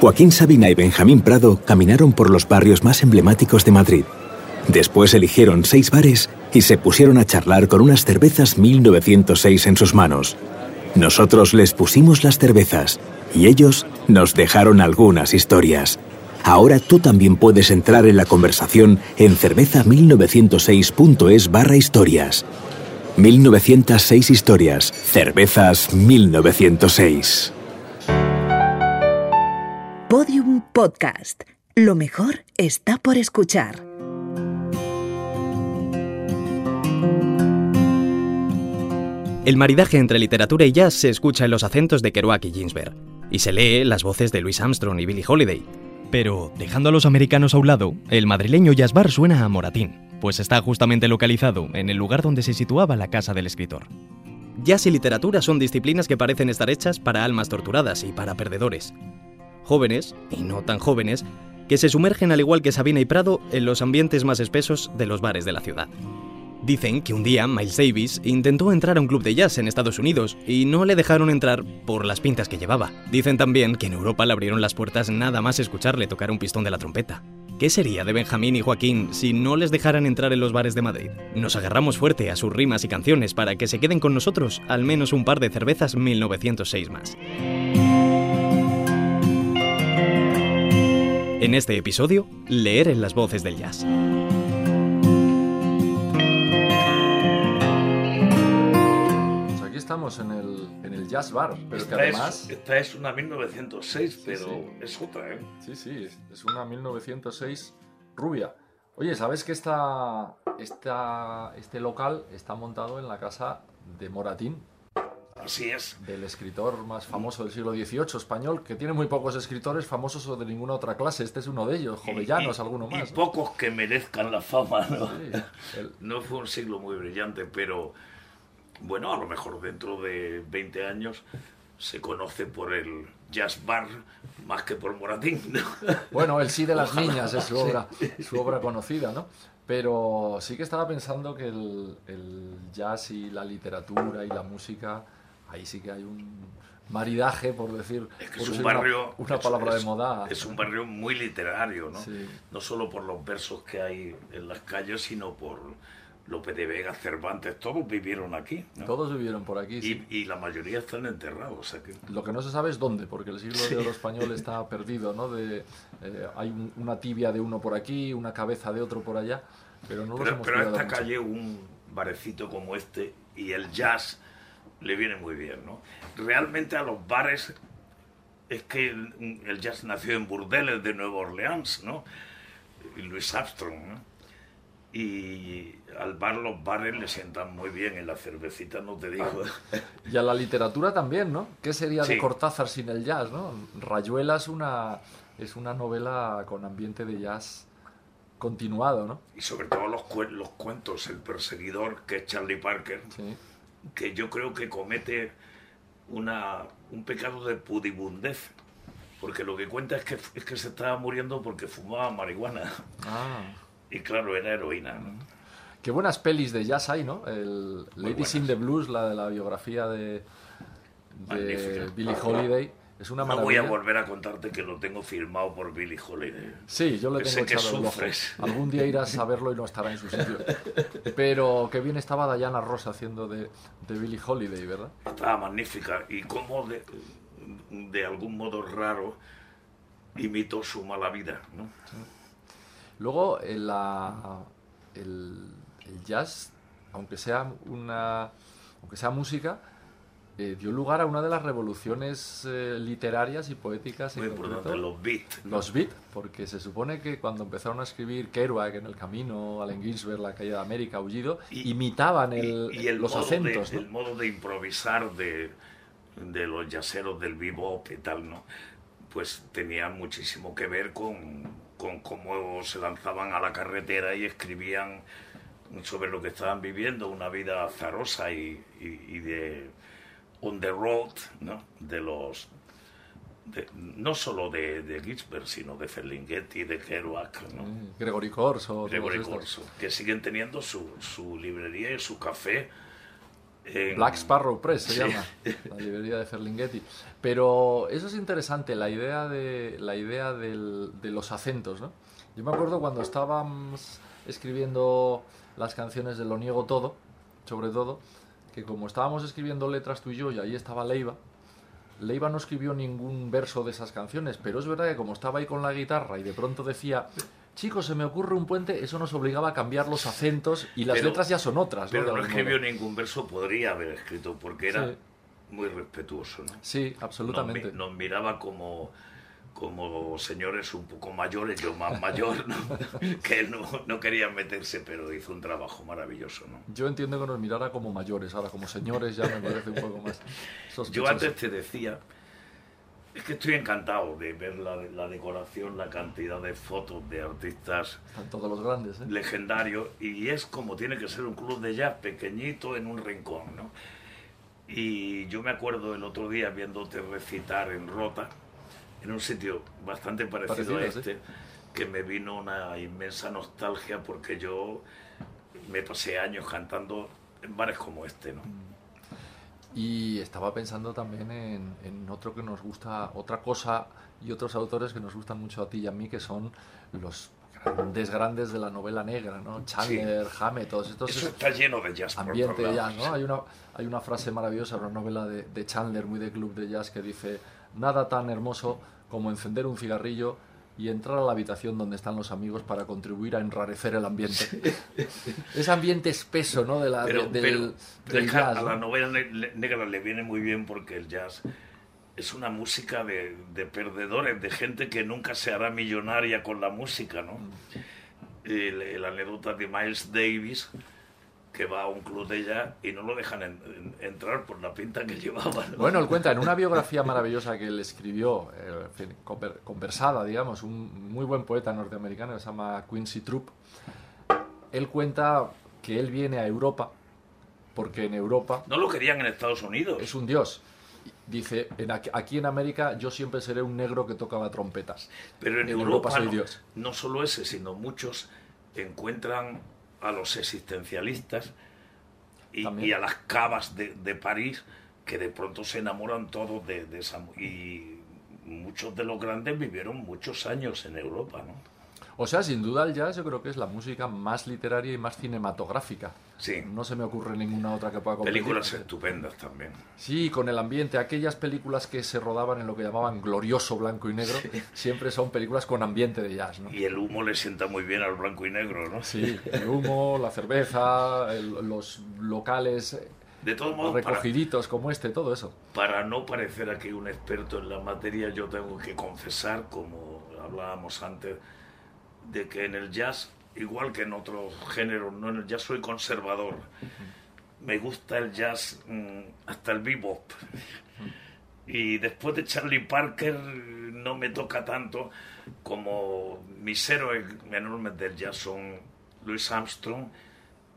Joaquín Sabina y Benjamín Prado caminaron por los barrios más emblemáticos de Madrid. Después eligieron seis bares y se pusieron a charlar con unas cervezas 1906 en sus manos. Nosotros les pusimos las cervezas y ellos nos dejaron algunas historias. Ahora tú también puedes entrar en la conversación en cerveza1906.es barra historias. 1906 historias. Cervezas 1906. Podium Podcast. Lo mejor está por escuchar. El maridaje entre literatura y jazz se escucha en los acentos de Kerouac y Ginsberg, y se lee las voces de Louis Armstrong y Billie Holiday. Pero, dejando a los americanos a un lado, el madrileño jazz bar suena a Moratín, pues está justamente localizado en el lugar donde se situaba la casa del escritor. Jazz y literatura son disciplinas que parecen estar hechas para almas torturadas y para perdedores. Jóvenes, y no tan jóvenes, que se sumergen al igual que Sabina y Prado en los ambientes más espesos de los bares de la ciudad. Dicen que un día Miles Davis intentó entrar a un club de jazz en Estados Unidos y no le dejaron entrar por las pintas que llevaba. Dicen también que en Europa le abrieron las puertas nada más escucharle tocar un pistón de la trompeta. ¿Qué sería de Benjamín y Joaquín si no les dejaran entrar en los bares de Madrid? Nos agarramos fuerte a sus rimas y canciones para que se queden con nosotros al menos un par de cervezas 1906 más. En este episodio, leer en las voces del jazz. estamos en el, en el Jazz Bar, pero esta que además... Es, esta es una 1906, pero sí. es otra, ¿eh? Sí, sí, es una 1906 rubia. Oye, ¿sabes que esta, esta, este local está montado en la casa de Moratín? Así es. Del escritor más famoso del siglo XVIII español, que tiene muy pocos escritores famosos o de ninguna otra clase. Este es uno de ellos, Jovellanos, y, alguno más. Y pocos que merezcan la fama, ¿no? Sí, el... No fue un siglo muy brillante, pero bueno, a lo mejor dentro de 20 años se conoce por el jazz bar más que por Moratín. ¿no? Bueno, el sí de las Ojalá. niñas es su obra, su obra conocida, ¿no? Pero sí que estaba pensando que el, el, jazz y la literatura y la música, ahí sí que hay un maridaje, por decir, es que por es un barrio, una, una palabra es, de moda. Es un barrio muy literario, ¿no? Sí. No solo por los versos que hay en las calles, sino por Lope de Vega, Cervantes, todos vivieron aquí. ¿no? Todos vivieron por aquí. Y, Sí. y, la mayoría están enterrados aquí. Lo que no se sabe es dónde, porque el siglo Sí. de oro español está perdido, ¿no? De, eh, hay un- una tibia de uno por aquí, una cabeza de otro por allá, pero no los Pero, hemos pero a cuidado esta mucho. calle un barecito como este y el jazz le viene muy bien, ¿no? Realmente a los bares es que el, el jazz nació en burdeles de Nueva Orleans, ¿no? Y Louis Armstrong, ¿no? Y al bar los bares le sientan muy bien, en la cervecita no te digo. Y a la literatura también, ¿no? ¿Qué sería de Sí. Cortázar sin el jazz, no? Rayuela es una, es una novela con ambiente de jazz continuado, ¿no? Y sobre todo los, los cuentos, El perseguidor, que es Charlie Parker, Sí. Que yo creo que comete una, un pecado de pudibundez. Porque lo que cuenta es que, es que se estaba muriendo porque fumaba marihuana. Ah. Y claro, era heroína. ¿no? Qué buenas pelis de jazz hay, ¿no? El Ladies in the Blues, la de la biografía de, de. Billie Holiday, es una No voy maravilla. a volver a contarte que lo tengo firmado por Billy Holiday. Sí, yo le Sé tengo que echado el ojo. sufres. Algún día irás a verlo y no estará en su sitio. Pero qué bien estaba Diana Ross haciendo de, de Billie Holiday, ¿verdad? Estaba magnífica. Y cómo de, de algún modo raro imitó su mala vida. ¿no? Luego, la- el, el jazz, aunque sea una, aunque sea música, eh, dio lugar a una de las revoluciones eh, literarias y poéticas en Muy importante, los beats. ¿no? los beat, porque se supone que cuando empezaron a escribir Kerouac en el camino, Allen Ginsberg, La caída de América, Aullido, Y- imitaban Y- el, y, el los acentos, de, ¿no? el modo de improvisar de, de los yaceros del bebop y tal, ¿no? Pues tenía muchísimo que ver con, con cómo se lanzaban a la carretera y escribían sobre lo que estaban viviendo, una vida azarosa y, y- y de on the road, ¿no? De los de- no solo de, de Ginsberg, sino de Ferlinghetti, de Kerouac, ¿no? Mm, Gregory Corso, Gregory. Corso, que siguen teniendo su, su librería y su café en- Black Sparrow Press se Sí. llama, la librería de Ferlinghetti. Pero eso es interesante, la idea de, la idea del- de los acentos, ¿no? Yo me acuerdo cuando estábamos escribiendo las canciones de Lo Niego Todo, sobre todo, que como estábamos escribiendo letras tú y yo, y ahí estaba Leiva, Leiva no escribió ningún verso de esas canciones, pero es verdad que como estaba ahí con la guitarra y de pronto decía, chicos, se me ocurre un puente, eso nos obligaba a cambiar los acentos y las Pero- letras ya son otras. Pero no algún escribió ningún verso, podría haber escrito, porque era Sí. muy respetuoso. ¿no? Sí, absolutamente. nos miraba como, como señores un poco mayores, yo más mayor, ¿no? que no, no querían meterse, pero hizo un trabajo maravilloso. ¿no? Yo entiendo que nos mirara como mayores, ahora como señores ya me parece un poco más Yo sospechoso. antes te decía, es que estoy encantado de ver la, la decoración, la cantidad de fotos de artistas Están todos los grandes, ¿eh? legendarios y es como tiene que ser un club de jazz pequeñito en un rincón, ¿no? Y yo me acuerdo el otro día viéndote recitar en Rota, en un sitio bastante parecido, a sí. este, que me vino una inmensa nostalgia porque yo me pasé años cantando en bares como este, ¿no? Y estaba pensando también en, en otro que nos gusta, otra cosa y otros autores que nos gustan mucho a ti y a mí, que son los grandes, grandes de la novela negra, ¿no? Chandler, Hammett, todos estos Eso está lleno de jazz. por ambiente lados. jazz, ¿no? Hay una, hay una frase maravillosa, una novela de, de Chandler, muy de club de jazz, que dice, nada tan hermoso como encender un cigarrillo y entrar a la habitación donde están los amigos para contribuir a enrarecer el ambiente. Ese ambiente espeso, ¿no? De la, pero, de- del, pero- jazz, a ¿no? la novela negra le viene muy bien porque el jazz es una música de, de perdedores, de gente que nunca se hará millonaria con la música, ¿no? Mm. El- la anécdota de Miles Davis, que va a un club de jazz y no lo dejan en- en- entrar por la pinta que llevaba. ¿no? Bueno, él cuenta en una biografía maravillosa que él escribió, eh, en fin, conver- conversada, digamos, un muy buen poeta norteamericano que se llama Quincy Troop. Él cuenta que él viene a Europa porque en Europa No lo querían en Estados Unidos. es un dios. Dice, en aquí, aquí en América yo siempre seré un negro que tocaba trompetas. Pero en, En Europa, Europa soy no, Dios. no solo ese, sino muchos encuentran a los existencialistas y, a las cavas de, de París que de pronto se enamoran todos de, de esa... Y muchos de los grandes vivieron muchos años en Europa, ¿no? O sea, sin duda el jazz yo creo que es la música más literaria y más cinematográfica. Sí. No se me ocurre ninguna otra que pueda competir. Películas estupendas también. Sí, con el ambiente. Aquellas películas que se rodaban en lo que llamaban glorioso blanco y negro, siempre son películas con ambiente de jazz, ¿no? Y el humo le sienta muy bien al blanco y negro, ¿no? Sí, el humo, la cerveza, el- los locales eh, De todos modos, para, recogiditos como este, todo eso. para no parecer aquí un experto en la materia, yo tengo que confesar, como hablábamos antes, de que en el jazz, igual que en otros géneros, no en soy conservador. Me gusta el jazz mm, hasta el bebop. Y después de Charlie Parker no me toca tanto como mis héroes enormes del jazz son Louis Armstrong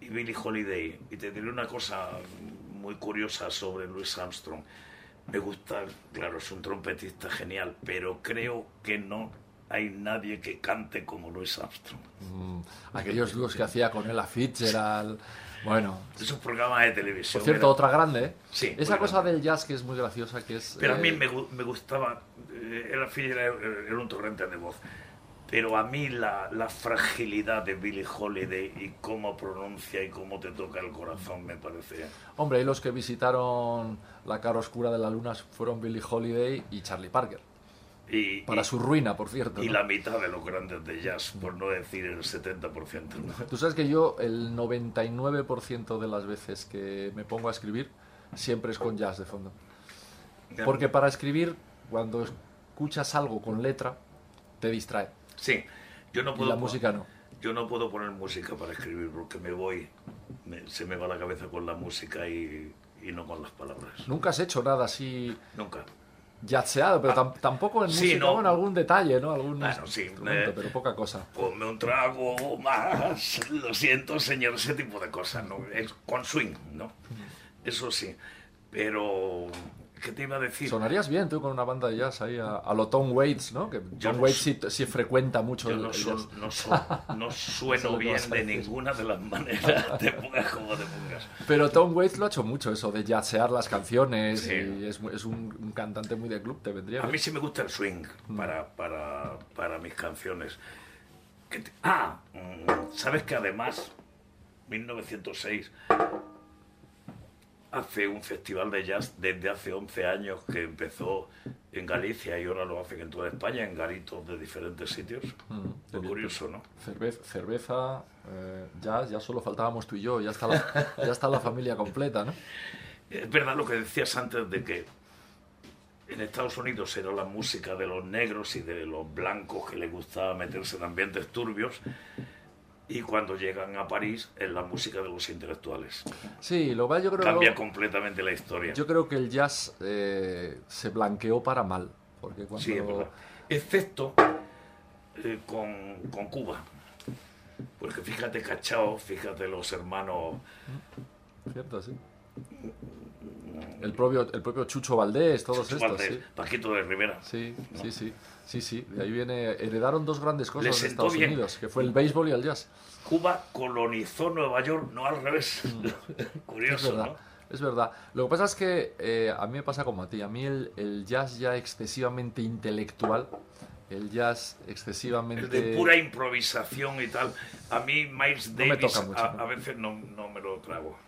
y Billie Holiday. Y te diré una cosa muy curiosa sobre Louis Armstrong. Me gusta, claro, es un trompetista genial, pero creo que no hay nadie que cante como Louis Armstrong. Mm, aquellos dúos que hacía con Ella Fitzgerald. Bueno, Esos programas de televisión. por cierto, otra grande, ¿eh? Sí, Esa cosa grande. del jazz que es muy graciosa, que es... Pero a mí eh, me, gu- me gustaba, eh, era, era, era un torrente de voz, pero a mí la, la fragilidad de Billie Holiday y cómo pronuncia y cómo te toca el corazón me parece... Hombre, y los que visitaron la cara oscura de la luna fueron Billie Holiday y Charlie Parker. Y, Para y- su ruina, por cierto. y ¿no? la mitad de los grandes de jazz, por no decir el 70%. ¿no? Tú sabes que yo el 99% de las veces que me pongo a escribir siempre es con jazz de fondo. Porque para escribir, cuando escuchas algo con letra, te distrae. Sí, yo no Y puedo... la música no. Yo no puedo poner música para escribir porque me voy, me- se me va la cabeza con la música y, y no con las palabras. Nunca has hecho nada así Nunca. Jazzeado, pero tam- tampoco en Ah, sí, música, no. en algún detalle, ¿no? Algún Bueno, sí, instrumento, eh, pero poca cosa. Ponme un trago más, lo siento, señor, ese tipo de cosas, ¿no? Es con swing, ¿no? Eso sí, pero ¿Qué te iba a decir? Sonarías bien tú con una banda de jazz ahí a, a lo Tom Waits, ¿no? Que Tom no Waits sí, sí frecuenta mucho Yo el, no, el son- jazz. no, son- no Eso sueno bien de ninguna de las maneras, te pongas como te pongas. Pero Tom Waits lo ha hecho mucho, eso de jazzear las canciones. Sí. Y es, es un, un cantante muy de club, te vendría A bien. mí sí me gusta el swing Mm. para, para, para mis canciones. Que te- ah, mm, sabes que además, 1906 hace un festival de jazz desde hace 11 años que empezó en Galicia y ahora lo hacen en toda España, en garitos de diferentes sitios. Mm, Muy curioso, ¿no? Cerveza, cerveza eh, jazz, ya solo faltábamos tú y yo, ya está la, ya está la familia completa, ¿no? Es verdad lo que decías antes de que en Estados Unidos era la música de los negros y de los blancos que les gustaba meterse en ambientes turbios y cuando llegan a París es la música de los intelectuales. Sí, lo que yo creo... Cambia completamente la historia. Yo creo que el jazz eh, se blanqueó para mal. Porque cuando... Sí, es verdad. Excepto eh, con, con Cuba. Porque fíjate Cachao, fíjate los hermanos Cierto, sí. El propio, el propio Chucho Valdés, todos Chucho estos, Valdés, sí. Paquito de Rivera. Sí, sí, sí, sí, sí. De ahí viene, heredaron dos grandes cosas Les de Estados bien. Unidos, que fue el béisbol y el jazz. Cuba colonizó Nueva York, no al revés. Mm. Es Curioso, verdad, ¿no? es verdad. Lo que pasa es que eh, a mí me pasa como a ti. A mí el, el jazz ya excesivamente intelectual, el jazz excesivamente... de pura improvisación y tal. A mí Miles No me Davis toca mucho, a, ¿no? a veces no, no me lo trago.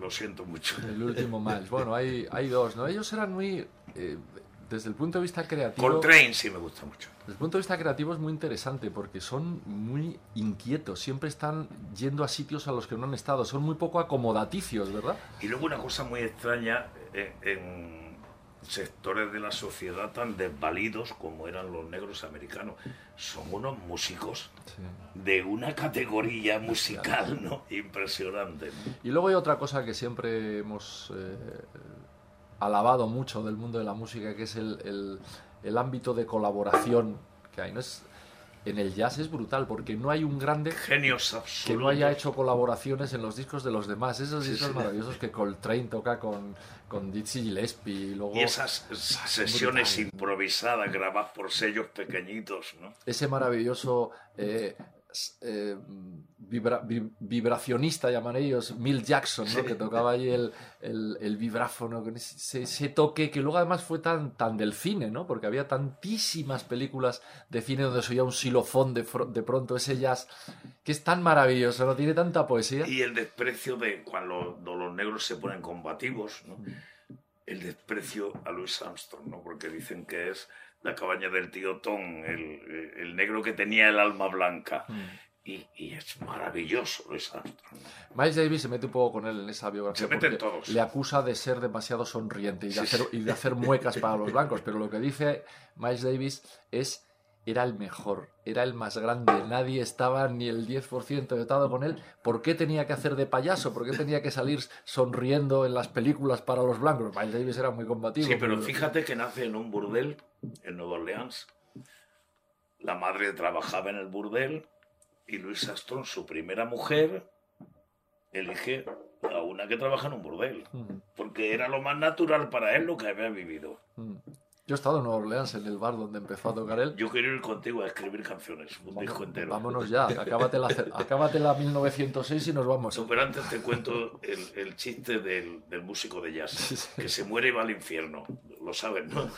Lo siento mucho. El último Miles. Bueno, hay, hay dos, ¿no? Ellos eran muy... eh, desde el punto de vista creativo... Coltrane sí me gusta mucho. Desde el punto de vista creativo es muy interesante porque son muy inquietos, siempre están yendo a sitios a los que no han estado, son muy poco acomodaticios, ¿verdad? Y luego una cosa muy extraña en, en sectores de la sociedad tan desvalidos como eran los negros americanos. Son unos músicos de una categoría musical, ¿no? Impresionante. ¿no? Y luego hay otra cosa que siempre hemos eh, alabado mucho del mundo de la música, que es el, el- el ámbito de colaboración que hay. ¿no? Es, en el jazz es brutal porque no hay un grande Genios absolutos. que no haya hecho colaboraciones en los discos de los demás. Esos discos sí. maravillosos que Coltrane toca con, con Dizzy Gillespie y luego Y esas sesiones improvisadas grabadas por sellos pequeñitos, ¿no? ese maravilloso eh, eh, vibra- vi- vibracionista, llaman ellos, Mill Jackson, ¿no? Sí. que tocaba ahí el, el, el vibráfono, con ese, ese toque que luego además fue tan, tan del cine, ¿no? porque había tantísimas películas de cine donde se oía un xilofón de, de pronto, ese jazz, que es tan maravilloso, ¿no? tiene tanta poesía. Y el desprecio de cuando los, los negros se ponen combativos, ¿no? El desprecio a Louis Armstrong, ¿no? Porque dicen que es la cabaña del tío Tom, el, el negro que tenía el alma blanca. Y, y es maravilloso Louis Armstrong. Miles Davis se mete un poco con él en esa biografía. Se meten todos. Le acusa de ser demasiado sonriente y de, Sí, hacer, sí. y de hacer muecas para los blancos. Pero lo que dice Miles Davis es: era el mejor, era el más grande. Nadie estaba ni el 10% dotado con él. ¿Por qué tenía que hacer de payaso? ¿Por qué tenía que salir sonriendo en las películas para los blancos? Miles Davis era muy combativo. Sí, pero fíjate que nace en un burdel en Nueva Orleans. La madre trabajaba en el burdel y Louis Armstrong, su primera mujer, elige a una que trabaja en un burdel. Mm, Porque era lo más natural para él lo que había vivido. Yo he estado en Nueva Orleans, en el bar donde empezó a tocar él. Yo quiero ir contigo a escribir canciones, un disco entero. Vámonos ya, acábate la, acábate la 1906 y nos vamos. No, pero antes te cuento el, el chiste del, del músico de jazz, Sí, sí. que se muere y va al infierno. Lo saben, ¿no?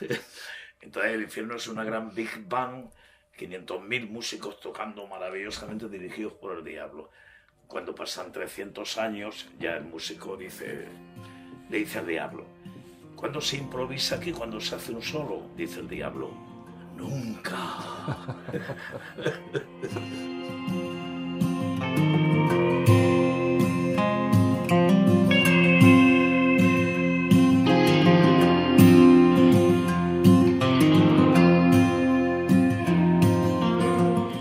Entonces el infierno es una gran Big Bang, 500.000 músicos tocando maravillosamente dirigidos por el diablo. Cuando pasan 300 años, ya el músico dice, le dice al diablo, ¿cuándo se improvisa aquí? ¿Cuándo se hace un solo? Dice el diablo, nunca.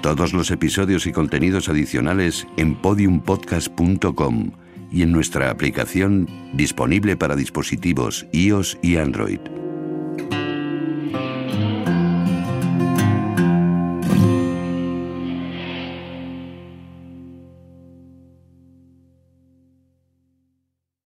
Todos los episodios y contenidos adicionales en podiumpodcast.com y en nuestra aplicación disponible para dispositivos iOS y Android.